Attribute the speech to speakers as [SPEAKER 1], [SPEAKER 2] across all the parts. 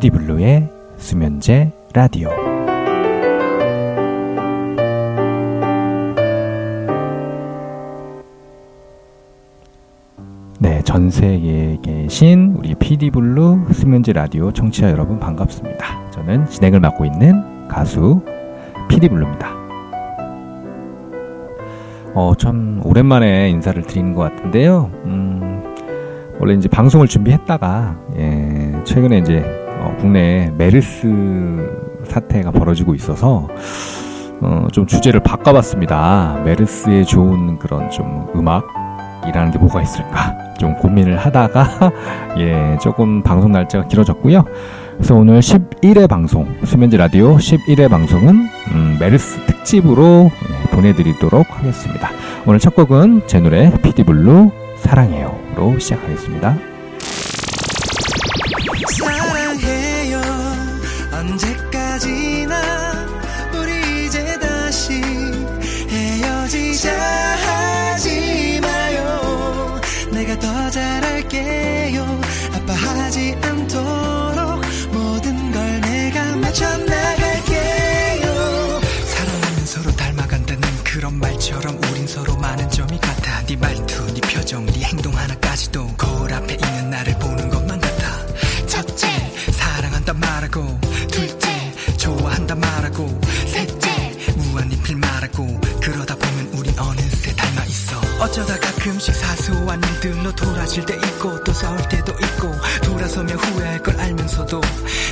[SPEAKER 1] 피디블루의 수면제 라디오 네, 전 세계에 계신 우리 피디블루 수면제 라디오 청취자 여러분 반갑습니다. 저는 진행을 맡고 있는 가수 피디블루입니다. 어, 참 오랜만에 인사를 드리는 것 같은데요. 음, 원래 이제 방송을 준비했다가 예, 최근에 이제 어, 국내 메르스 사태가 벌어지고 있어서 어, 좀 주제를 바꿔봤습니다. 메르스에 좋은 그런 좀 음악이라는 게 뭐가 있을까 좀 고민을 하다가 예 조금 방송 날짜가 길어졌고요. 그래서 오늘 11회 방송 수면제 라디오 11회 방송은 음, 메르스 특집으로 예, 보내드리도록 하겠습니다. 오늘 첫 곡은 제 노래 피디블루 사랑해요로 시작하겠습니다.
[SPEAKER 2] 어 어쩌다 가끔씩 사소한 일들로 돌아질 때 있고 또 싸울 때도 있고 돌아서면 후회할 걸 알면서도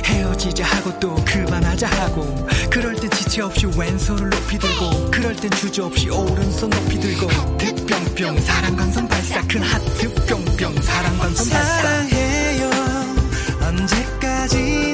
[SPEAKER 2] 헤어지자 하고 또 그만하자 하고 그럴 땐 지체 없이 왼손을 높이 들고 그럴 땐 주저없이 오른손 높이 들고 하트 뿅뿅 사랑 관성 발사 큰 하트 뿅뿅 사랑 관성 발사 사랑해요. 언제까지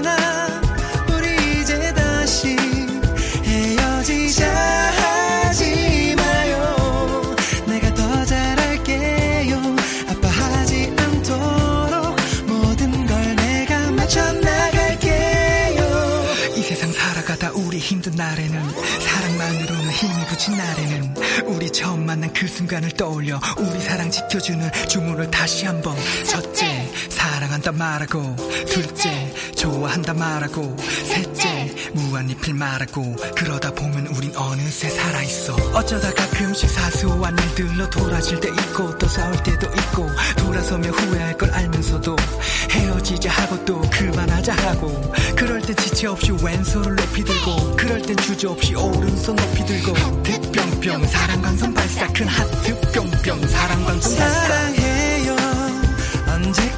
[SPEAKER 2] 날에는 사랑만으로는 힘이 붙인 날에는 우리 처음 만난 그 순간을 떠올려 우리 사랑 지켜주는 주문을 다시 한번. 첫째 사랑한다 말하고. 둘째 좋아한다 말하고. 셋째 무한리필 말하고 그러다 보면 우린 어느새 살아있어. 어쩌다 가끔씩 사소한 일들로 돌아질 때 있고 또 싸울 때도 있고 돌아서면 후회할 걸 알면서도 헤어지자 하고 또 그만하자 하고 그럴 땐 지체 없이 왼손을 높이 들고 그럴 땐 주저없이 오른손 높이 들고 하트 뿅뿅 사랑 관성 발사 큰 하트 뿅뿅 사랑 관성 발사. 사랑해요. 언제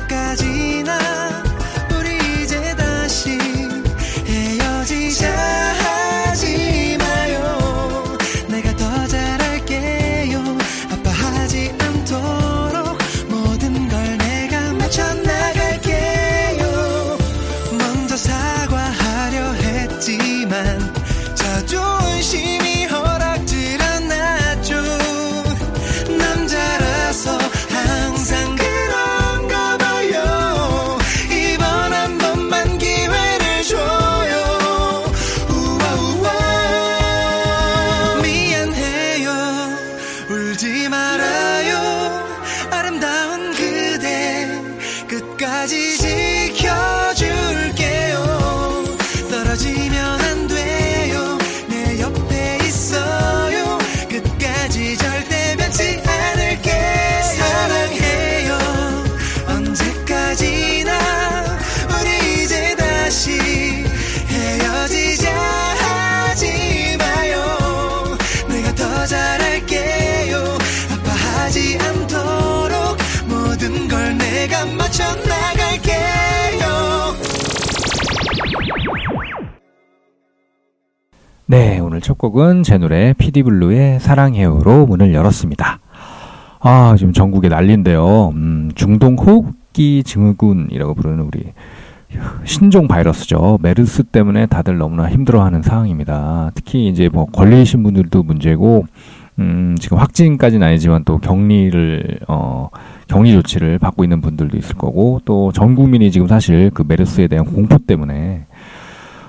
[SPEAKER 1] 첫 곡은 제 노래 피디블루의 사랑해요로 문을 열었습니다. 아, 지금 전국에 난리인데요. 음, 중동 호흡기 증후군이라고 부르는 우리 신종 바이러스죠. 메르스 때문에 다들 너무나 힘들어하는 상황입니다. 특히 이제 뭐 걸리신 분들도 문제고, 음, 지금 확진까지는 아니지만 또 격리를, 어, 격리 조치를 받고 있는 분들도 있을 거고, 또 전 국민이 지금 사실 그 메르스에 대한 공포 때문에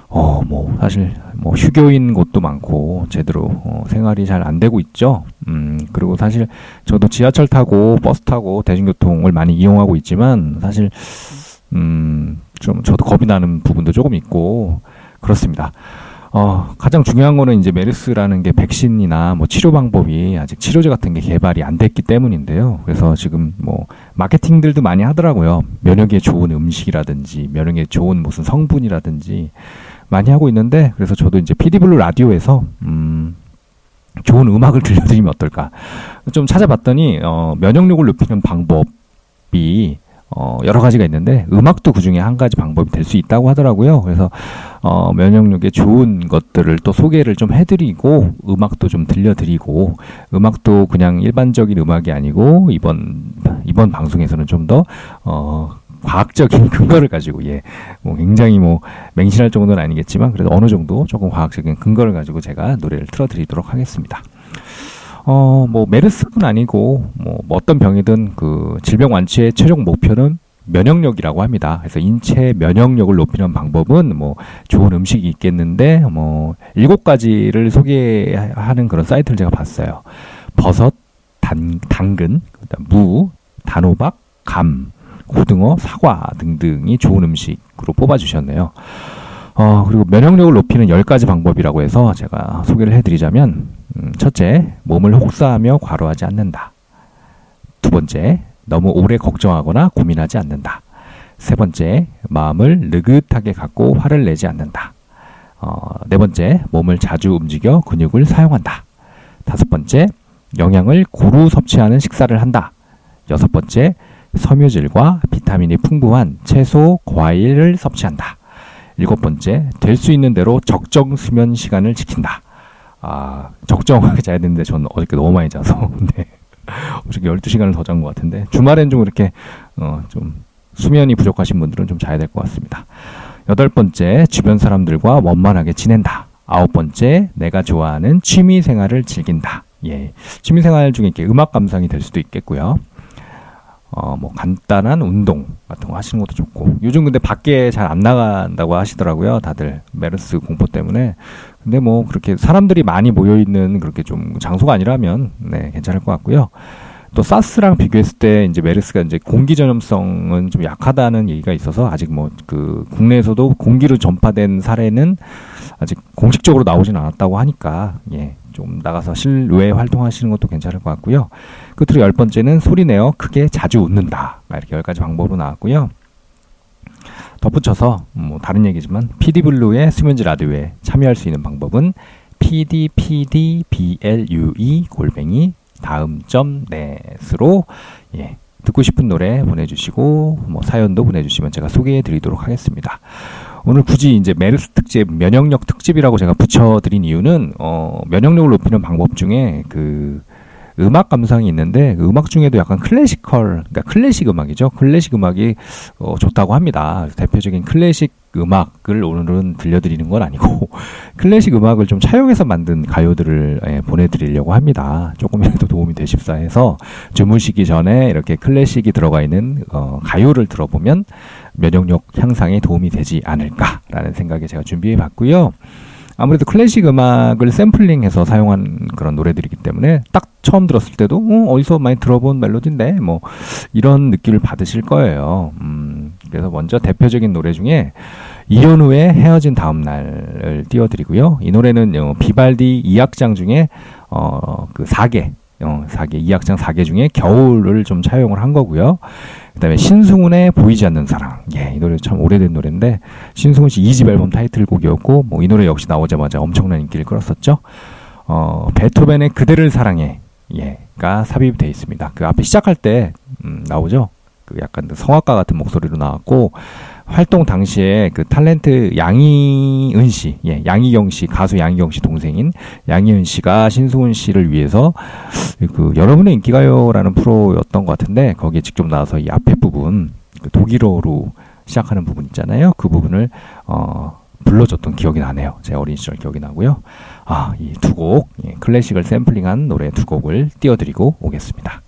[SPEAKER 1] 어, 뭐, 사실, 뭐, 휴교인 곳도 많고, 제대로, 어, 생활이 잘 안 되고 있죠. 음, 그리고 사실, 저도 지하철 타고, 버스 타고, 대중교통을 많이 이용하고 있지만, 사실, 음, 좀 저도 겁이 나는 부분도 조금 있고 그렇습니다. 어, 가장 중요한 거는 이제 메르스라는 게 백신이나 뭐 치료 방법이 아직 치료제 같은 게 개발이 안 됐기 때문인데요. 그래서 지금 뭐 마케팅들도 많이 하더라고요. 면역에 좋은 음식이라든지 면역에 좋은 무슨 성분이라든지 많이 하고 있는데 그래서 저도 이제 피디블루 라디오에서 음 좋은 음악을 들려드리면 어떨까 좀 찾아봤더니 어 면역력을 높이는 방법이 어, 여러 가지가 있는데 음악도 그 중에 한 가지 방법이 될 수 있다고 하더라고요. 그래서 어, 면역력에 좋은 것들을 또 소개를 좀 해드리고 음악도 좀 들려드리고 음악도 그냥 일반적인 음악이 아니고 이번 이번 방송에서는 좀더 어, 과학적인 근거를 가지고 예, 뭐 굉장히 뭐 맹신할 정도는 아니겠지만 그래도 어느 정도 조금 과학적인 근거를 가지고 제가 노래를 틀어드리도록 하겠습니다. 어, 뭐, 메르스는 아니고, 뭐, 뭐 어떤 병이든 그 질병 완치의 최종 목표는 면역력이라고 합니다. 그래서 인체 면역력을 높이는 방법은 뭐 좋은 음식이 있겠는데 뭐 일곱 가지를 소개하는 그런 사이트를 제가 봤어요. 버섯, 단, 당근, 무, 단호박, 감, 고등어, 사과 등등이 좋은 음식으로 뽑아주셨네요. 어, 그리고 면역력을 높이는 10가지 방법이라고 해서 제가 소개를 해드리자면, 음, 첫째, 몸을 혹사하며 과로하지 않는다. 두 번째, 너무 오래 걱정하거나 고민하지 않는다. 세 번째, 마음을 느긋하게 갖고 화를 내지 않는다. 어, 네 번째, 몸을 자주 움직여 근육을 사용한다. 다섯 번째, 영양을 고루 섭취하는 식사를 한다. 여섯 번째, 섬유질과 비타민이 풍부한 채소, 과일을 섭취한다. 일곱 번째, 될 수 있는 대로 적정 수면 시간을 지킨다. 아, 적정하게 자야 되는데 저는 어저께 너무 많이 자서. 네. 어저께 12시간을 더 잔 것 같은데, 주말엔 좀 이렇게, 어, 좀 수면이 부족하신 분들은 좀 자야 될 것 같습니다. 여덟 번째, 주변 사람들과 원만하게 지낸다. 아홉 번째, 내가 좋아하는 취미 생활을 즐긴다. 예. 취미 생활 중에 이렇게 음악 감상이 될 수도 있겠고요. 어, 뭐 간단한 운동 같은 거 하시는 것도 좋고 요즘 근데 밖에 잘 안 나간다고 하시더라고요 다들 메르스 공포 때문에 근데 뭐 그렇게 사람들이 많이 모여 있는 그렇게 좀 장소가 아니라면 네 괜찮을 것 같고요 또 사스랑 비교했을 때 이제 메르스가 이제 공기 전염성은 좀 약하다는 얘기가 있어서 아직 뭐 그 국내에서도 공기로 전파된 사례는 아직 공식적으로 나오진 않았다고 하니까 예. 좀 나가서 실외 활동하시는 것도 괜찮을 것 같고요. 끝으로 열 번째는 소리내어 크게 자주 웃는다. 이렇게 열 가지 방법으로 나왔고요. 덧붙여서 뭐 다른 얘기지만 PD블루의 수면지 라디오에 참여할 수 있는 방법은 pdpdblue 골뱅이 다음 점 넷으로 예, 듣고 싶은 노래 보내주시고 뭐 사연도 보내주시면 제가 소개해드리도록 하겠습니다. 오늘 굳이 이제 메르스 특집, 면역력 특집이라고 제가 붙여드린 이유는 어, 면역력을 높이는 방법 중에 그 음악 감상이 있는데 그 음악 중에도 약간 클래시컬, 그러니까 클래식 음악이죠. 클래식 음악이 어, 좋다고 합니다. 대표적인 클래식 음악을 오늘은 들려드리는 건 아니고 클래식 음악을 좀 차용해서 만든 가요들을 예, 보내드리려고 합니다. 조금이라도 도움이 되십사 해서 주무시기 전에 이렇게 클래식이 들어가 있는 어, 가요를 들어보면 면역력 향상에 도움이 되지 않을까라는 생각에 제가 준비해 봤고요. 아무래도 클래식 음악을 샘플링해서 사용한 그런 노래들이기 때문에 딱 처음 들었을 때도 어, 어디서 많이 들어본 멜로디인데 뭐 이런 느낌을 받으실 거예요. 음, 그래서 먼저 대표적인 노래 중에 이현우의 헤어진 다음 날을 띄워드리고요. 이 노래는 어, 비발디 2악장 중에 어, 그 4개 어, 4개, 2악장 4개 중에 겨울을 좀 차용을 한 거고요. 그 다음에 신승훈의 보이지 않는 사랑. 예, 이 노래 참 오래된 노래인데, 신승훈 씨 2집 앨범 타이틀곡이었고, 뭐 이 노래 역시 나오자마자 엄청난 인기를 끌었었죠. 어, 베토벤의 그대를 사랑해. 예, 가 삽입이 되어 있습니다. 그 앞에 시작할 때, 음, 나오죠. 그 약간 그 성악가 같은 목소리로 나왔고, 활동 당시에 그 탤런트 양희은 씨, 예, 양희경 씨, 가수 양희경 씨 동생인 양희은 씨가 신승훈 씨를 위해서 그 여러분의 인기가요라는 프로였던 것 같은데 거기에 직접 나와서 이 앞에 부분 그 독일어로 시작하는 부분 있잖아요. 그 부분을 어 불러줬던 기억이 나네요. 제 어린 시절 기억이 나고요. 아, 이 두 곡, 예, 클래식을 샘플링한 노래 두 곡을 띄워드리고 오겠습니다.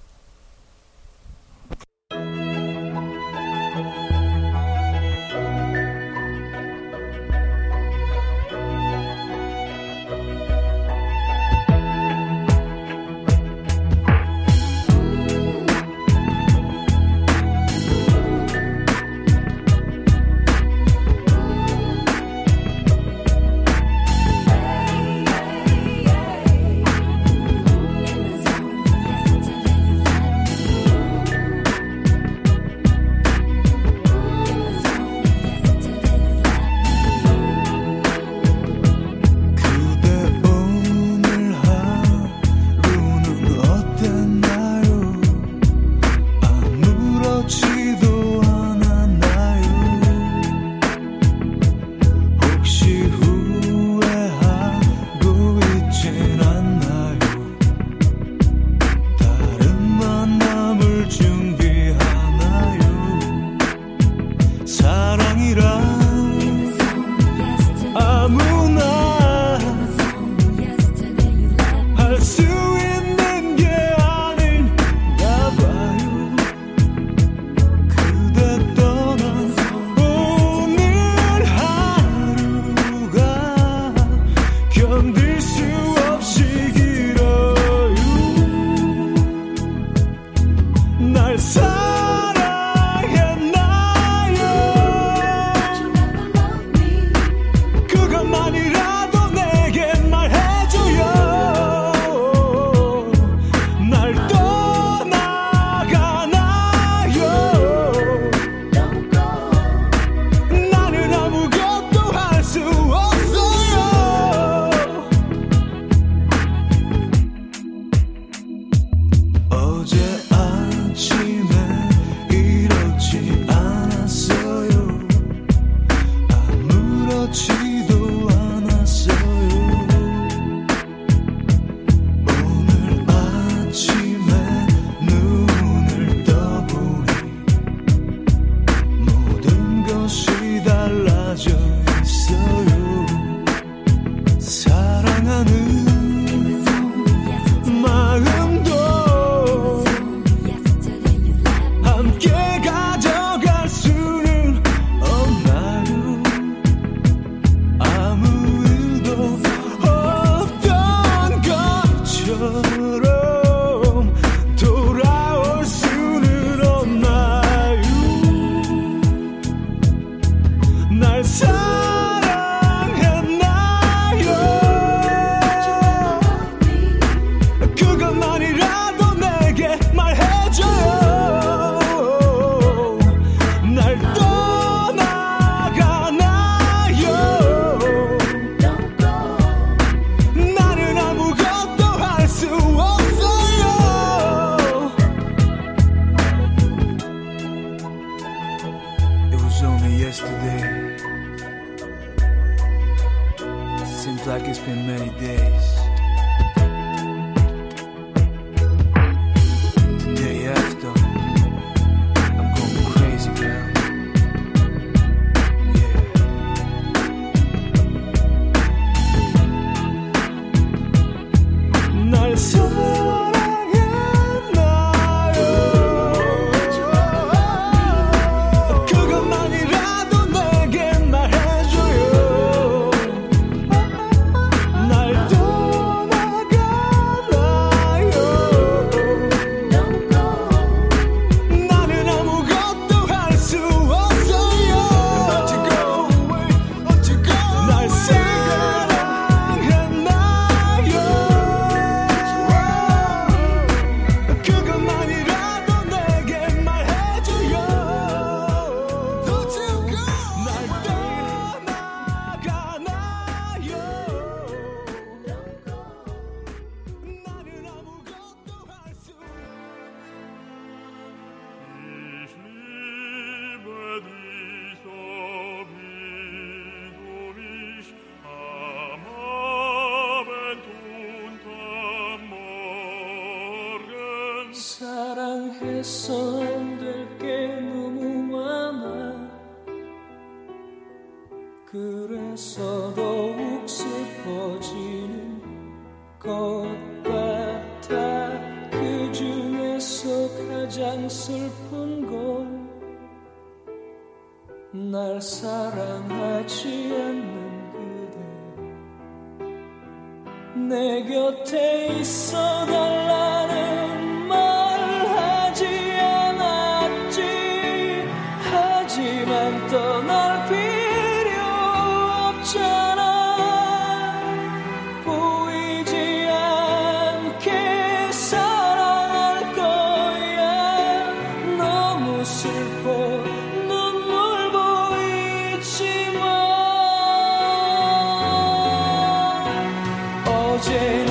[SPEAKER 3] 어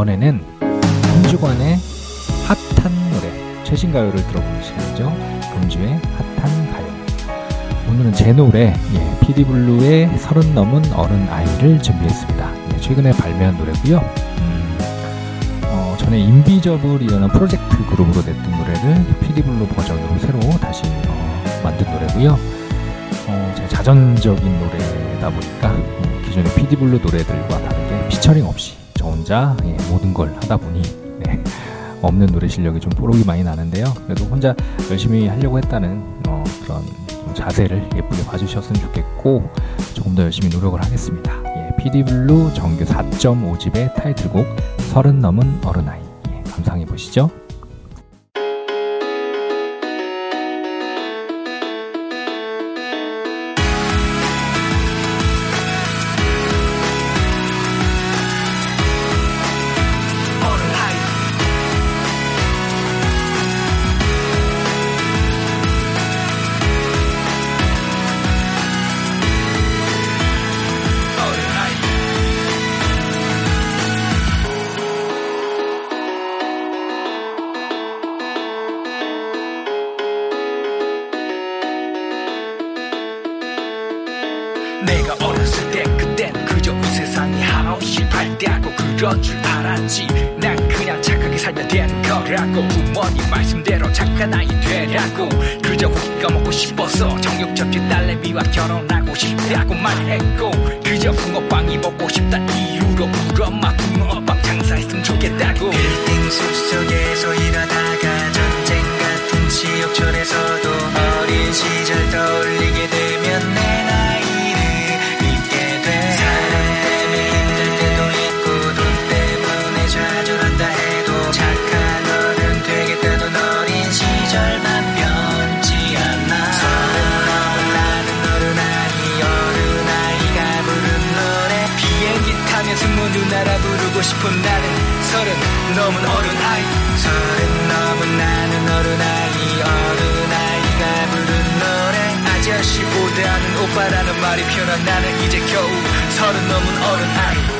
[SPEAKER 1] 이번에는 금주관의 핫한 노래, 최신 가요를 들어보는 시간이죠. 금주의 핫한 가요. 오늘은 제 노래, 예, 피디블루의 서른 넘은 어른 아이를 준비했습니다. 예, 최근에 발매한 노래고요. 음, 어, 전에 인비저블이라는 프로젝트 그룹으로 냈던 노래를 피디블루 버전으로 새로 다시 어, 만든 노래고요. 어, 제 자전적인 노래다 보니까 어, 기존의 피디블루 노래들과 다르게 피처링 없이 저 혼자 예, 모든 걸 하다 보니 네, 없는 노래 실력이 좀 뽀록이 많이 나는데요. 그래도 혼자 열심히 하려고 했다는 어, 그런 자세를 예쁘게 봐주셨으면 좋겠고 조금 더 열심히 노력을 하겠습니다. 예, 피디블루 정규 4.5집의 타이틀곡 서른 넘은 어른아이 예, 감상해 보시죠.
[SPEAKER 4] 서른 넘은 어른 아이. 서른 넘은 나는 어른 아이. 어른 아이가 부른 노래. 아저씨보다는 오빠라는 말이 편한 나는 이제 겨우 서른 넘은 어른 아이.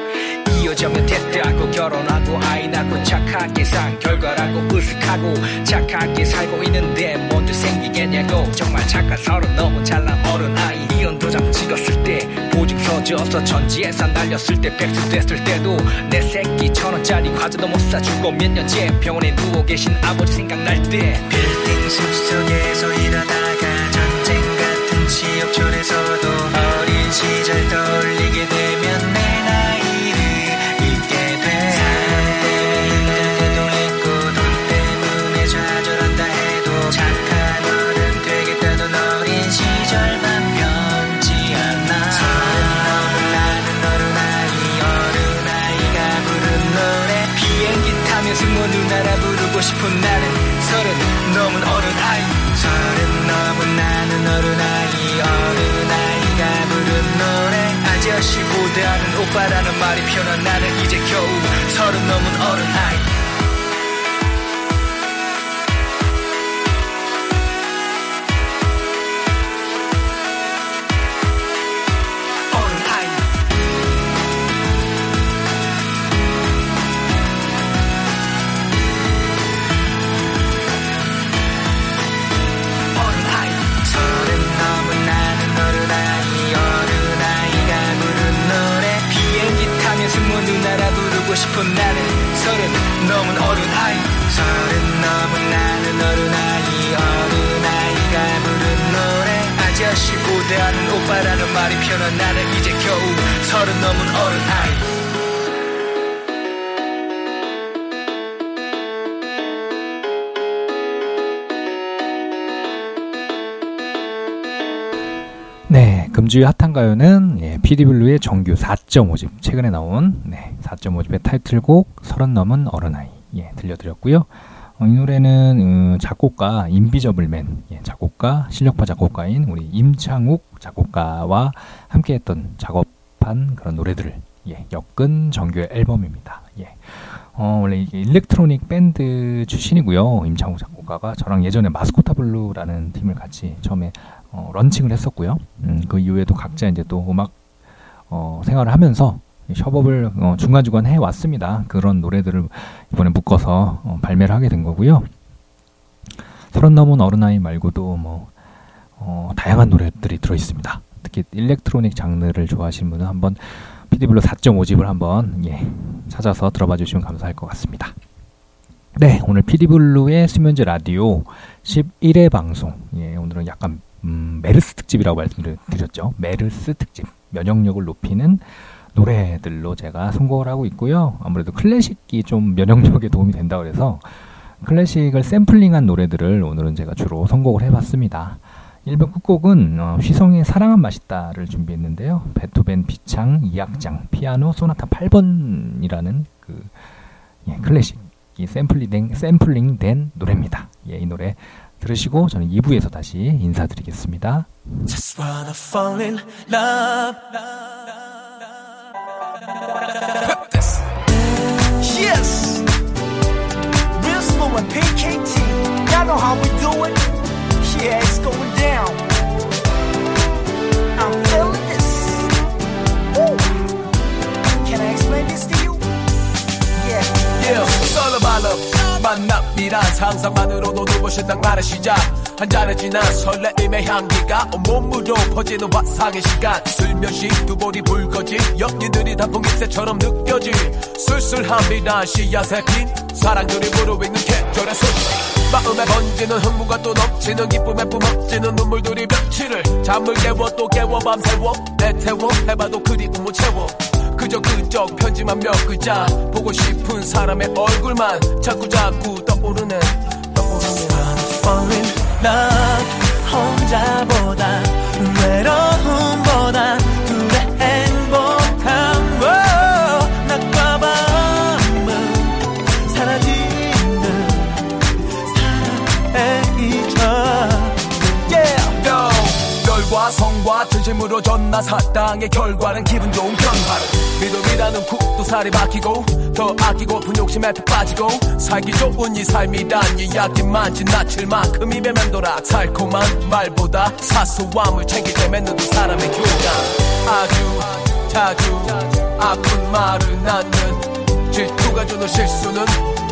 [SPEAKER 4] 어져면 됐다고 결혼하고 아이 낳고 착하게 산 결과라고 으슥하고 착하게 살고 있는데 뭔데 생기겠냐고. 정말 착한 서른 너무 잘난 어른 아이 이혼 도장 찍었을 때 보증서 져서 전지에산 날렸을 때 백수 됐을 때도 내 새끼 천 원짜리 과자도 못 사주고 몇 년째 병원에 누워 계신 아버지 생각날 때 빌딩 숲속에서 일하다가 전쟁 같은 지역촌에서도 어린 시절 떠올리게 되 싶은 나는 서른 넘은 어른 아이. 서른 넘은 나는 어른 아이. 어른 아이가 부른 노래. 아저씨보다는 오빠라는 말이 편한 나는 이제 겨우 서른 넘은 어른 아이
[SPEAKER 1] 금주의 핫한 가요는 예, PD블루의 정규 4.5집 최근에 나온 네, 4.5집의 타이틀곡 서른 넘은 어른아이 예, 들려드렸고요. 어, 이 노래는 음, 작곡가 인비저블맨 예, 작곡가 실력파 작곡가인 우리 임창욱 작곡가와 함께했던 작업한 그런 노래들을 예, 엮은 정규의 앨범입니다. 예. 어, 원래 이게 일렉트로닉 밴드 출신이고요. 임창욱 작곡가가 저랑 예전에 마스코타 블루라는 팀을 같이 처음에 어, 런칭을 했었고요. 음, 그 이후에도 각자 이제 또 음악 어, 생활을 하면서 협업을 어, 중간중간 해 왔습니다. 그런 노래들을 이번에 묶어서 어, 발매를 하게 된 거고요. 서른 넘은 어른 아이 말고도 뭐 어, 다양한 노래들이 들어 있습니다. 특히 일렉트로닉 장르를 좋아하시는 분은 한번 피디블루 4.5집을 한번 예, 찾아서 들어봐 주시면 감사할 것 같습니다. 네, 오늘 피디블루의 수면제 라디오 11회 방송. 예, 오늘은 약간 음, 메르스 특집이라고 말씀드렸죠. 메르스 특집. 면역력을 높이는 노래들로 제가 선곡을 하고 있고요. 아무래도 클래식이 좀 면역력에 도움이 된다 그래서 클래식을 샘플링한 노래들을 오늘은 제가 주로 선곡을 해봤습니다. 1번 끝곡은 어, 휘성의 사랑은 맛있다를 준비했는데요. 베토벤 비창 2악장 피아노 소나타 8번이라는 그 예, 클래식 이 샘플링, 샘플링 된 노래입니다. 예, 이 노래 들으시고 저는 2부에서 다시 인사드리겠습니다.
[SPEAKER 2] Just wanna fall in love. Yes. Real slow and PKT. Y'all know how we do it. Yeah, it's going down.
[SPEAKER 5] 발로 만남이란 상상만으로도 눈부신 낭만의 시작. 한 잔에 진한 설레임의 향기가 온몸으로 퍼지는 화상의 시간. 슬며시 두 볼이 붉어진 연기들이 단풍 잎새처럼 느껴질 쓸쓸함이란 씨앗에 핀 사랑들이 무르익는 계절의 소식 마음에 번지는 흥분과 또 넘치는 기쁨에 뿜어지는 눈물들이 며칠을 잠을 깨워 또 깨워 밤새워. 애태워 해봐도 그리움 못 채워 그저 그저 편지만 몇 글자 보고 싶은 사람의 얼굴만 자꾸 자꾸 떠오르네 떠오르네
[SPEAKER 2] fall in love 혼자보다 외로움
[SPEAKER 5] 성과 진심으로 전나 사랑의 결과는 기분 좋은 변화로. 믿음이라는 국도살이 박히고 더 아끼고 분욕심에 푹 빠지고 살기 좋은 이 삶이란 이야기 많지 나칠 만큼 입에 맴돌아 달콤한 말보다 사소함을 때 맺는 두 사람의 교감 아주 자주
[SPEAKER 2] 아픈 말을 낳는 질투가 주는 실수는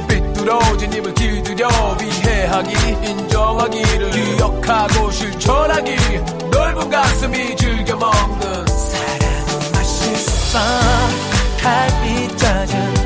[SPEAKER 2] 삐뚤어진 입을 길들여 이해하기 인정하기를 기억하고 실천하기 넓은 가슴이 즐겨 먹는
[SPEAKER 6] 사랑은 맛있어. 달빛
[SPEAKER 2] 젖은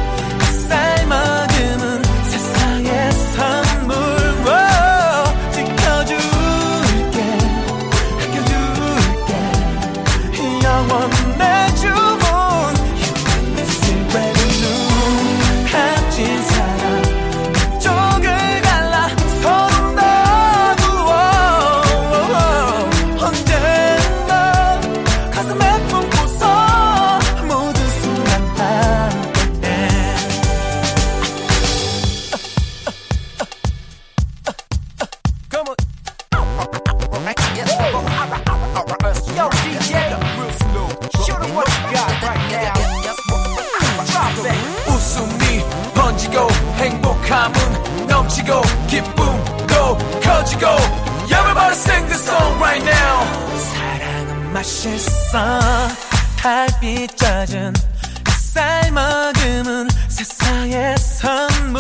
[SPEAKER 6] 맛있어. 달빛 젖은 햇살 머금은 세상의 선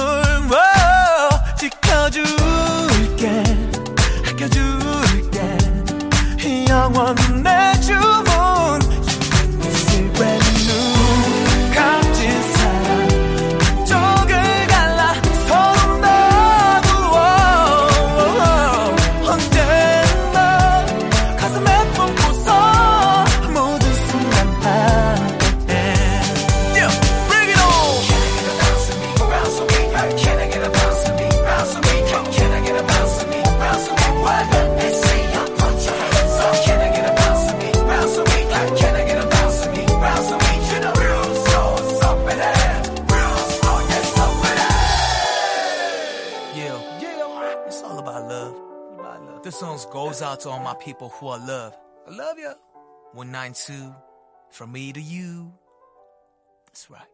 [SPEAKER 7] 192, from me to you. That's right.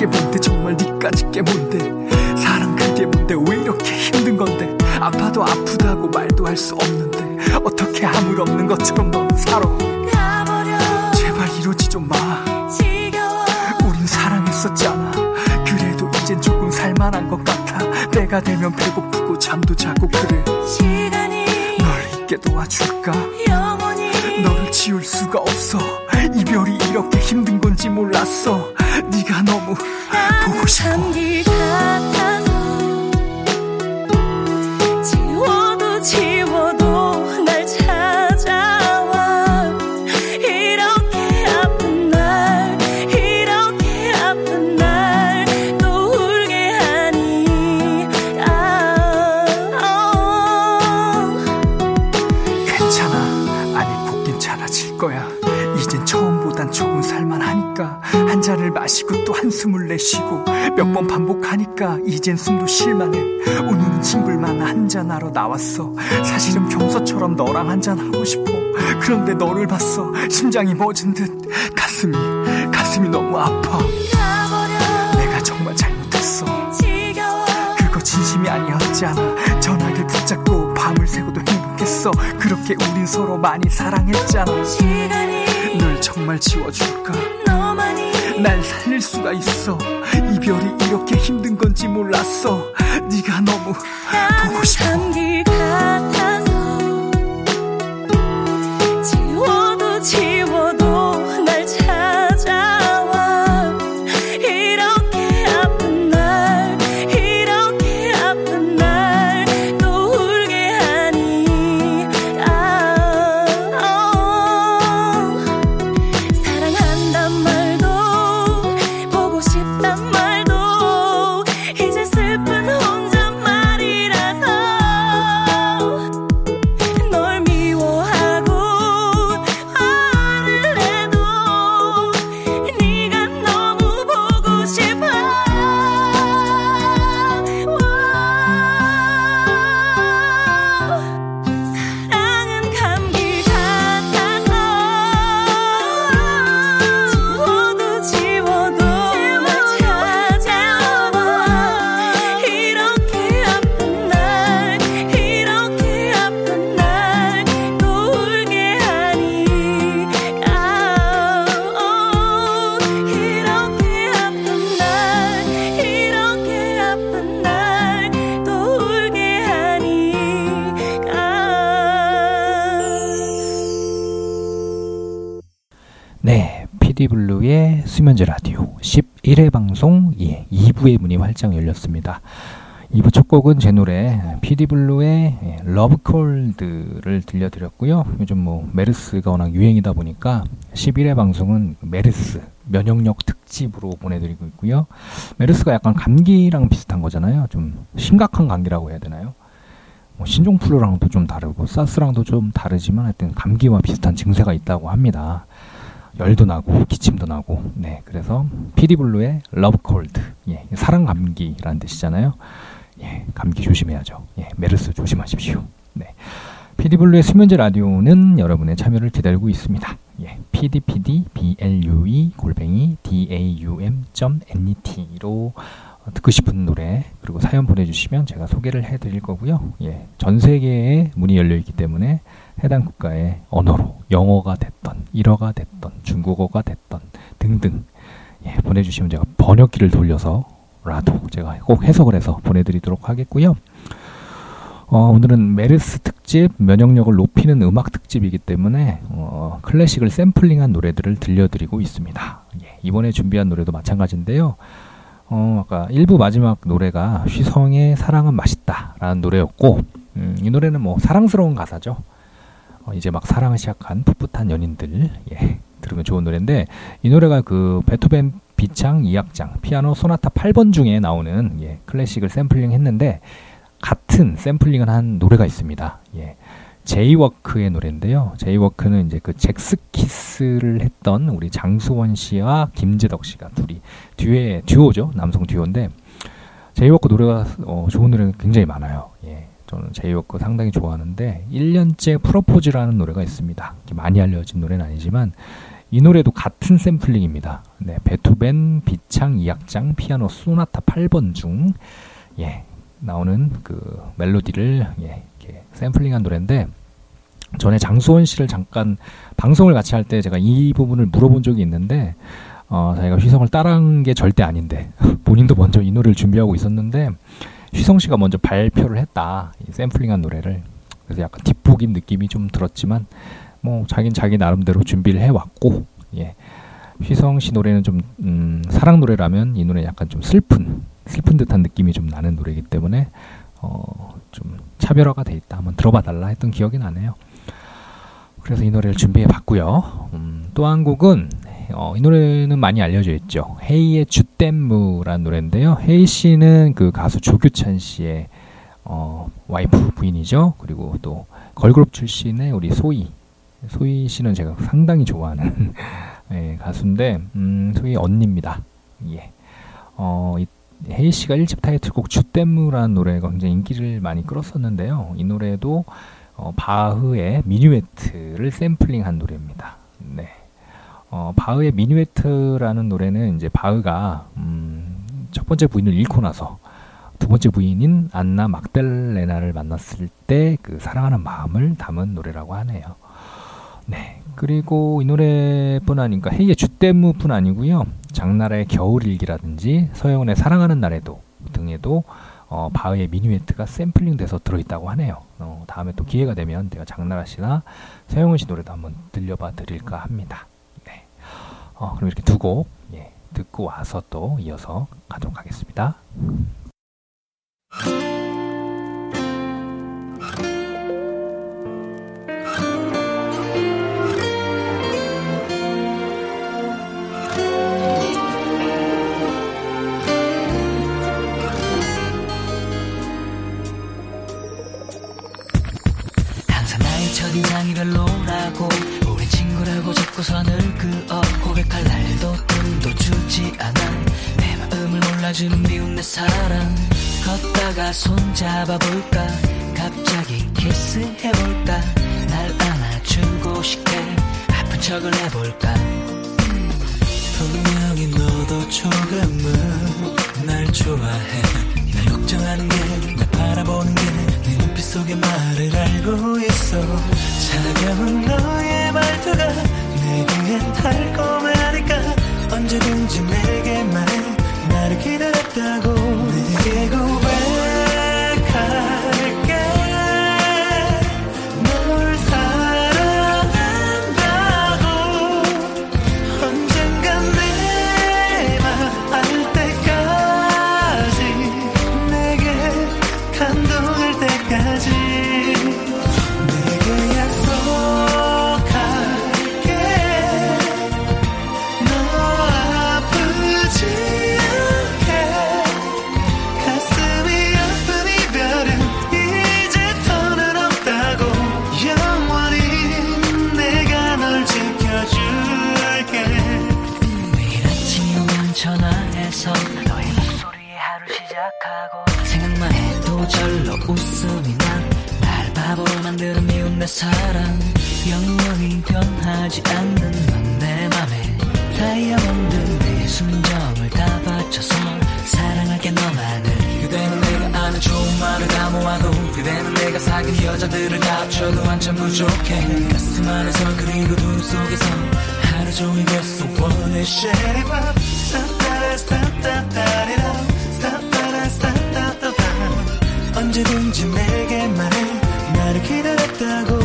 [SPEAKER 6] 니까짓 게 뭔데? 정말 니까짓 게 뭔데? 사랑 그게 뭔데? 왜 이렇게 힘든 건데? 아파도 아프다고 말도 할 수 없는데 어떻게 아무 없는 것처럼 너는 살아
[SPEAKER 8] 가버려.
[SPEAKER 6] 제발 이러지 좀마.
[SPEAKER 8] 지겨워.
[SPEAKER 6] 우린 사랑했었잖아. 그래도 이젠 조금 살만한 것 같아. 때가 되면 배고프고 잠도 자고 그래.
[SPEAKER 8] 시간이
[SPEAKER 6] 널 잊게 도와줄까?
[SPEAKER 8] 영원히
[SPEAKER 6] 너를 지울 수가 없어. 이별이 이렇게 힘든 건지 몰랐어 네가 너무 보고 싶어 몇 번 반복하니까 이젠 숨도 쉴만해. 오늘은 친구만 한잔하러 나왔어. 사실은 평소처럼 너랑 한잔하고 싶어. 그런데 너를 봤어. 심장이 멎은 듯. 가슴이 가슴이 너무 아파. 내가 정말 잘못했어. 그거 진심이 아니었잖아. 전화기를 붙잡고 밤을 새고도 행복했어. 그렇게 우린 서로 많이 사랑했잖아. 널 정말 지워줄까? 날 살릴 수가 있어 이별이 이렇게 힘든 건지 몰랐어. 네가 너무 보고 싶어
[SPEAKER 1] 방송 예, 2부의 문이 활짝 열렸습니다. 2부 첫 곡은 제 노래 PD블루의 Love Cold를 들려드렸고요. 요즘 뭐 메르스가 워낙 유행이다 보니까 11회 방송은 메르스 면역력 특집으로 보내드리고 있고요. 메르스가 약간 감기랑 비슷한 거잖아요. 좀 심각한 감기라고 해야 되나요? 뭐 신종플루랑도 좀 다르고 사스랑도 좀 다르지만 하여튼 감기와 비슷한 증세가 있다고 합니다. 열도 나고 기침도 나고 네 그래서 피디블루의 Love Cold 예 사랑 감기라는 뜻이잖아요. 예 감기 조심해야죠. 예 메르스 조심하십시오. 네 피디블루의 수면제 라디오는 여러분의 참여를 기다리고 있습니다. 예 pdpdblue 골뱅이 daum.net로 듣고 싶은 노래 그리고 사연 보내주시면 제가 소개를 해드릴 거고요. 예, 전 세계에 문이 열려 있기 때문에 해당 국가의 언어로 영어가 됐던 일어가 됐던 중국어가 됐던 등등 예, 보내주시면 제가 번역기를 돌려서라도 제가 꼭 해석을 해서 보내드리도록 하겠고요. 어, 오늘은 메르스 특집 면역력을 높이는 음악 특집이기 때문에 어, 클래식을 샘플링한 노래들을 들려드리고 있습니다. 예, 이번에 준비한 노래도 마찬가지인데요. 어, 아까 1부 마지막 노래가 휘성의 사랑은 맛있다라는 노래였고, 음, 이 노래는 뭐 사랑스러운 가사죠. 어, 이제 막 사랑을 시작한 풋풋한 연인들, 예, 들으면 좋은 노래인데, 이 노래가 그 베토벤 비창 2악장, 피아노 소나타 8번 중에 나오는 예, 클래식을 샘플링 했는데, 같은 샘플링을 한 노래가 있습니다. 예. 제이워크의 노래인데요. 제이워크는 이제 그 젝스키스를 했던 우리 장수원 씨와 김재덕 씨가 둘이 듀에 듀오죠. 남성 듀오인데 제이워크 노래가 어, 좋은 노래가 굉장히 많아요. 예. 저는 제이워크 상당히 좋아하는데 1년째 프로포즈라는 노래가 있습니다. 많이 알려진 노래는 아니지만 이 노래도 같은 샘플링입니다. 네, 베토벤 비창 2악장 피아노 소나타 8번 중 예, 나오는 그 멜로디를 예, 이렇게 샘플링한 노래인데 전에 장수원 씨를 잠깐 방송을 같이 할 때 제가 이 부분을 물어본 적이 있는데 어, 자기가 휘성을 따라한 게 절대 아닌데 본인도 먼저 이 노래를 준비하고 있었는데 휘성 씨가 먼저 발표를 했다 이 샘플링한 노래를 그래서 약간 뒷북인 느낌이 좀 들었지만 뭐 자긴 자기 나름대로 준비를 해왔고 예 휘성 씨 노래는 좀 음, 사랑 노래라면 이 노래 약간 좀 슬픈 슬픈 듯한 느낌이 좀 나는 노래이기 때문에 어, 좀 차별화가 돼 있다. 한번 들어봐 달라 했던 기억이 나네요. 그래서 이 노래를 준비해 봤고요. 음, 또한 곡은 어, 이 노래는 많이 알려져 있죠. 헤이의 주댐무라는 노래인데요. 헤이 씨는 그 가수 조규찬 씨의 어, 와이프 부인이죠. 그리고 또 걸그룹 출신의 우리 소희 소희 씨는 제가 상당히 좋아하는 예, 가수인데 음, 소희 언니입니다. 예. 어, 이 헤이 씨가 1집 타이틀곡 주댐무라는 노래가 굉장히 인기를 많이 끌었었는데요. 이 노래도 어, 바흐의 미뉴에트를 샘플링한 노래입니다. 네. 어, 바흐의 미뉴에트라는 노래는 이제 바흐가 음, 첫 번째 부인을 잃고 나서 두 번째 부인인 안나 막델레나를 만났을 때 그 사랑하는 마음을 담은 노래라고 하네요. 네. 그리고 이 노래뿐 아니니까 헤이의 주댐무뿐 아니고요. 장나라의 겨울일기라든지 서영은의 사랑하는 날에도 등에도 어, 바흐의 미뉴에트가 샘플링 돼서 들어있다고 하네요. 어, 다음에 또 기회가 되면 제가 장나라 씨나 서영은 씨 노래도 한번 들려봐 드릴까 합니다. 네. 어, 그럼 이렇게 두곡 예, 듣고 와서 또 이어서 가도록 하겠습니다.
[SPEAKER 4] 잡아볼까 절로 웃음이 난날
[SPEAKER 2] 바보로 만드는 미운 내 사랑.
[SPEAKER 9] 영원히 변하지 않는 넌내 맘에 다이아몬드 내 순정을 다 바쳐서 사랑할게 너만을
[SPEAKER 4] 그대는 내가 아는 좋은 말을 다 모아도 그대는 내가 사귄 여자들을 다 합쳐도 한참 부족해. 가슴 안에서 그리고 눈 속에서 하루 종일 계속 원해.
[SPEAKER 9] Share it up 따따라 따따따리라. 언제든지 내게 말해. 나를 기다렸다고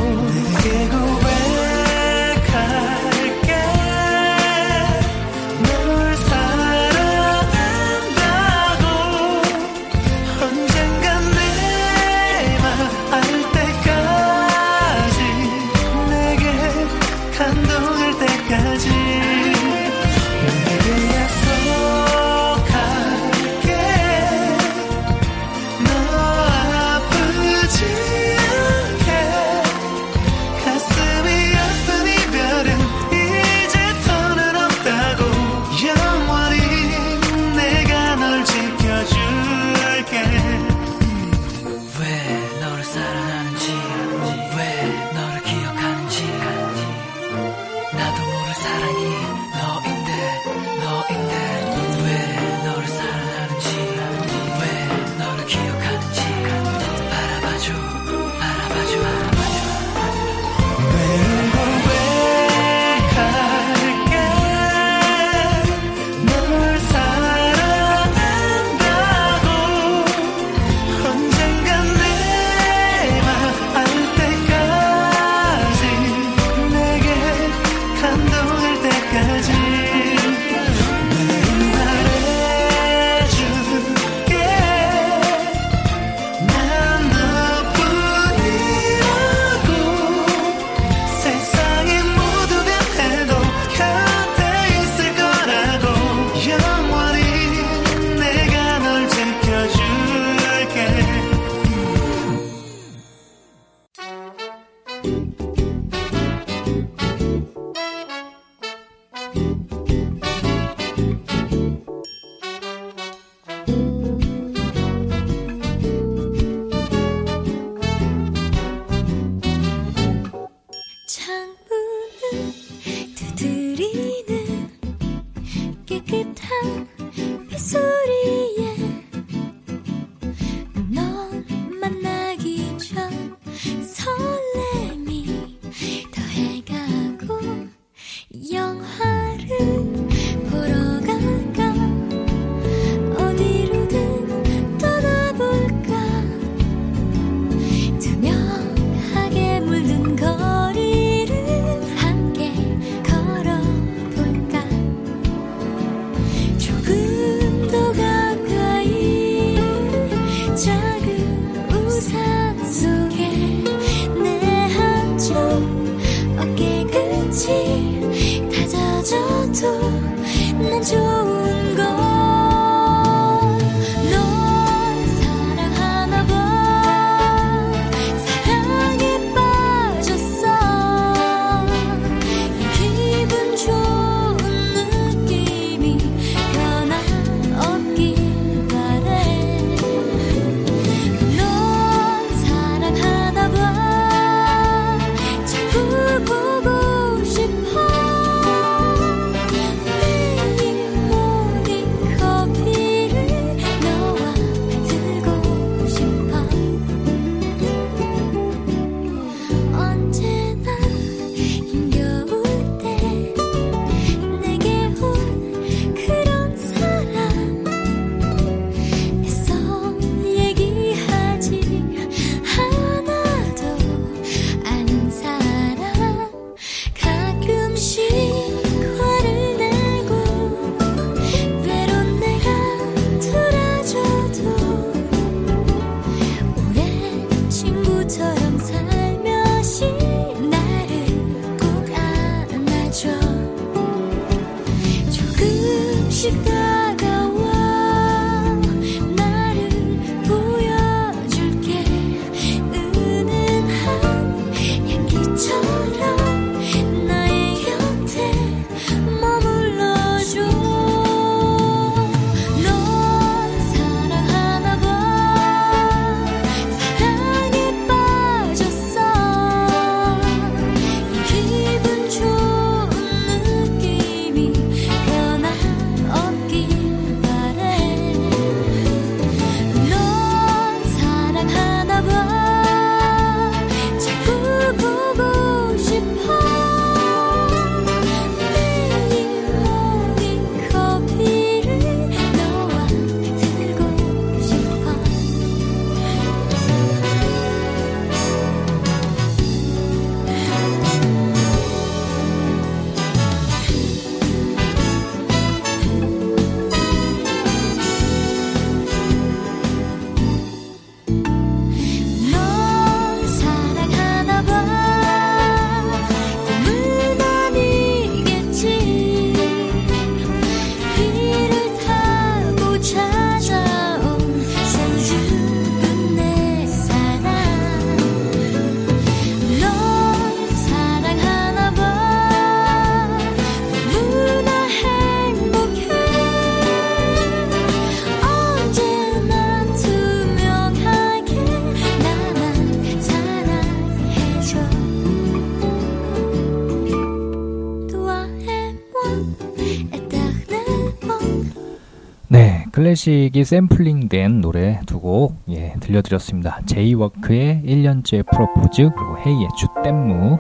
[SPEAKER 1] 클래식이 샘플링된 노래 두곡 예, 들려드렸습니다. 제이워크의 1년째 프로포즈 그리고 헤이의 Je t'aime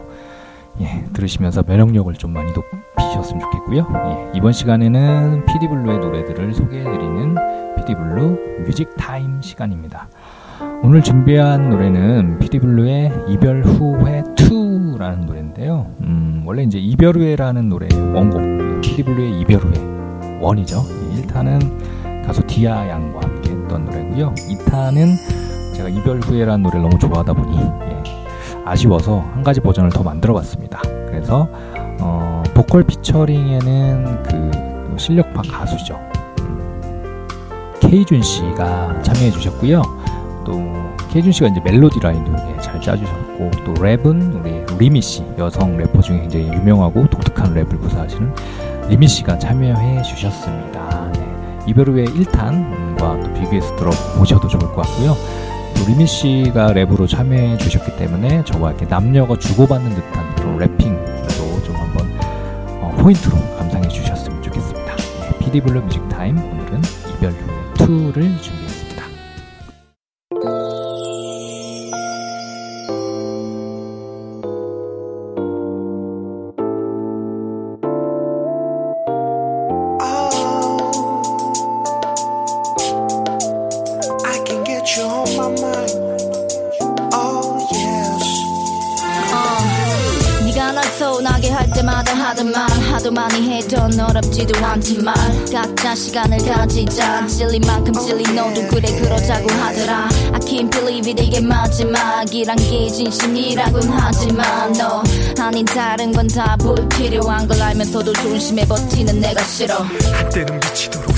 [SPEAKER 1] 예, 들으시면서 면역력을 좀 많이 높이셨으면 좋겠고요. 예, 이번 시간에는 피디블루의 노래들을 소개해드리는 피디블루 뮤직 타임 시간입니다. 오늘 준비한 노래는 피디블루의 이별 후에 2라는 노래인데요. 음, 원래 이제 이별 후에라는 노래 원곡 피디블루의 이별 후에 1이죠. 1탄은 가수 디아 양과 함께 했던 노래고요. 2탄은 제가 이별 후에라는 노래를 너무 좋아하다 보니 예, 아쉬워서 한 가지 버전을 더 만들어 봤습니다. 그래서 어, 보컬 featuring에는 그 실력파 가수죠. 케이준 씨가 참여해 주셨고요. 또 케이준 씨가 이제 멜로디 라인도 예, 잘 짜주셨고 또 랩은 우리 리미 씨 여성 래퍼 중에 굉장히 유명하고 독특한 랩을 구사하시는 리미 씨가 참여해 주셨습니다. 네. 이별 후에 1탄과 또 비교해서 들어보셔도 좋을 것 같고요. 또 리미 씨가 랩으로 참여해 주셨기 때문에 저와 이렇게 남녀가 주고받는 듯한 그런 rapping도 좀 한번 어, 포인트로 감상해 주셨으면 좋겠습니다. 네, 피디블루 뮤직 타임 오늘은 이별 후에 2를 준비
[SPEAKER 10] 않지만 각자 시간을 가지자. 찔린 만큼 찔린 너도 그래 그러자고 하더라. I can't believe it 이게 마지막이란 게 진심이라곤 하지만 너 아닌 다른 건다 불필요한 걸 알면서도 조심해 버티는 내가 싫어.
[SPEAKER 6] 한때는 미치도록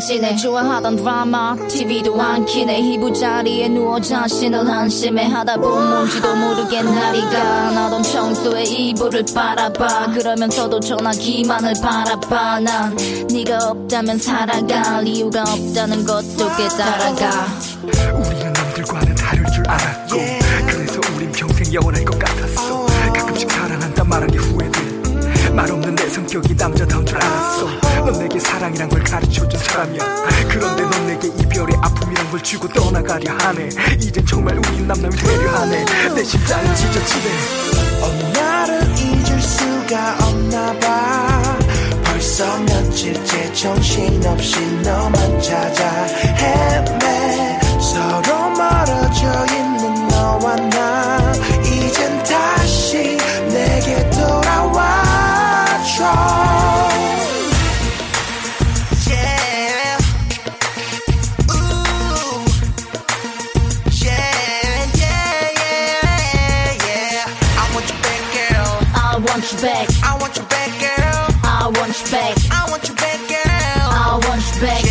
[SPEAKER 11] 지내
[SPEAKER 10] 좋아하던 드라마 TV도 안 키네 이부자리에 누워 자신을 한심해 하다 보면 뭔지도 모르게 날이 가 나던 청소에 이불을 빨아봐. 그러면서도 전화기만을 바라봐. 난 네가 없다면 살아갈 이유가 없다는 것도 깨달아가.
[SPEAKER 6] 우리는 남들과는 다를 줄 알았고 그래서 우린 평생 영원할 것 같았어. 가끔씩 사랑한다 말하기 후회돼. 말 없는 내 성격이 남자다운 줄 알았어 넌 내게 사랑이란 걸 가르쳐준 사람이야. 그런데 넌 내게 이별의 아픔이란 걸 주고 떠나가려 하네. 이젠 정말 우린 남남이 되려 하네. 내 심장은 지저치네.
[SPEAKER 11] 어느 날은 잊을 수가 없나 봐. 벌써 며칠째 정신없이 너만 찾아 헤매. 서로 멀어져 있는 너와 나 back
[SPEAKER 10] I want you back,
[SPEAKER 11] girl.
[SPEAKER 10] I want you back
[SPEAKER 11] I want you back, girl.
[SPEAKER 10] I want you back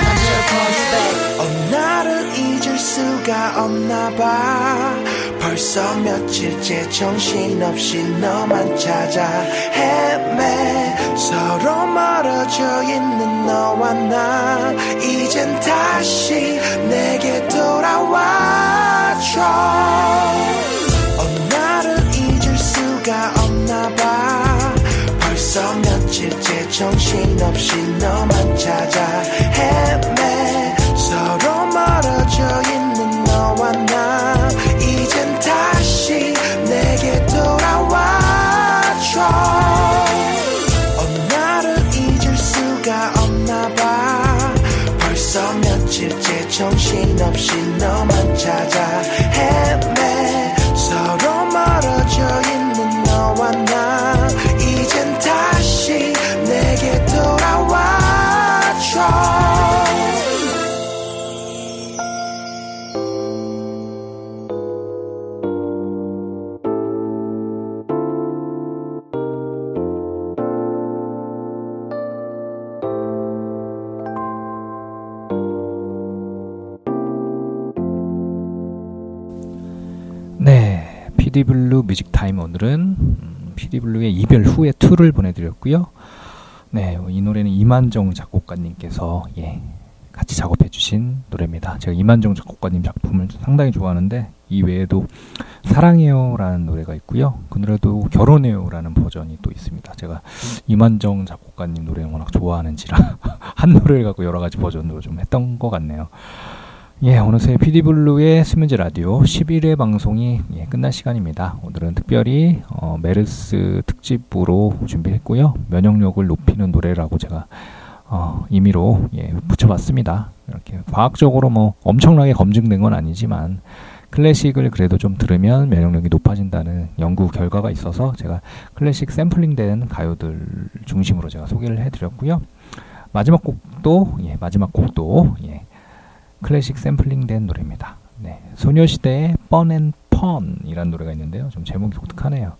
[SPEAKER 10] I just want you back
[SPEAKER 11] yeah. 어느 날은 잊을 수가 없나 봐. 벌써 며칠째 정신없이 너만 찾아 헤매. 서로 멀어져 있는 너와 나. 이젠 다시 내게 돌아와줘. 봐. 벌써 며칠째 정신없이 너만 찾아 헤매. 서로 멀어져 있는 너와 나. 이젠 다시 내게 돌아와줘 정신없이 너만 찾아 헤매
[SPEAKER 1] 피디블루 뮤직 타임 오늘은 음, 피디블루의 이별 후에 2를 보내드렸고요. 네, 이 노래는 이만정 작곡가님께서 예, 같이 작업해 주신 노래입니다. 제가 이만정 작곡가님 작품을 상당히 좋아하는데 이 외에도 사랑해요라는 노래가 있고요. 그 노래도 결혼해요라는 버전이 또 있습니다. 제가 이만정 작곡가님 노래 워낙 좋아하는지라 한 노래를 갖고 여러 가지 버전으로 좀 했던 것 같네요. 예, 어느새 피디블루의 수면제 라디오 11회 방송이 예, 끝날 시간입니다. 오늘은 특별히 어, 메르스 특집으로 준비했고요. 면역력을 높이는 노래라고 제가 어, 임의로 예, 붙여봤습니다. 이렇게 과학적으로 뭐 엄청나게 검증된 건 아니지만 클래식을 그래도 좀 들으면 면역력이 높아진다는 연구 결과가 있어서 제가 클래식 샘플링된 가요들 중심으로 제가 소개를 해드렸고요. 마지막 곡도 예, 마지막 곡도 예, 클래식 샘플링된 노래입니다. 네, 소녀시대의 뻔 and Fun이라는 노래가 있는데요. 좀 제목이 독특하네요.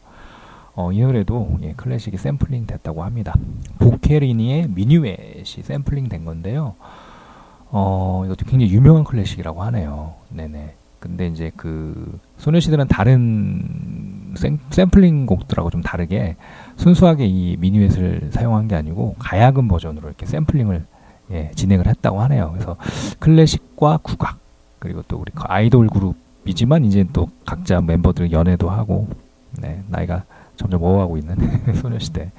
[SPEAKER 1] 어, 이 노래도 예, 클래식이 샘플링 됐다고 합니다. 보케리니의 미뉴엣이 샘플링 된 건데요. 어, 이것도 굉장히 유명한 클래식이라고 하네요. 네네. 근데 이제 그 소녀시대는 다른 샘, 샘플링 곡들하고 좀 다르게 순수하게 이 미니웨스를 사용한 게 아니고 가야금 버전으로 이렇게 샘플링을 예, 진행을 했다고 하네요. 그래서 클래식과 국악 그리고 또 우리 아이돌 그룹이지만 이제 또 각자 멤버들 연애도 하고 네, 나이가 점점 먹어가고 있는 소녀시대.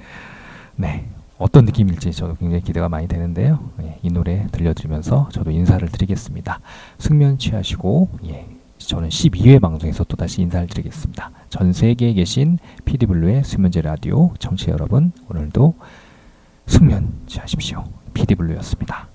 [SPEAKER 1] 네, 어떤 느낌일지 저도 굉장히 기대가 많이 되는데요. 예, 이 노래 들려드리면서 저도 인사를 드리겠습니다. 숙면 취하시고 예, 저는 12회 방송에서 또 다시 인사를 드리겠습니다. 전 세계에 계신 피디블루의 수면제 라디오 청취자 여러분 오늘도 숙면 취하십시오. 피디블루였습니다.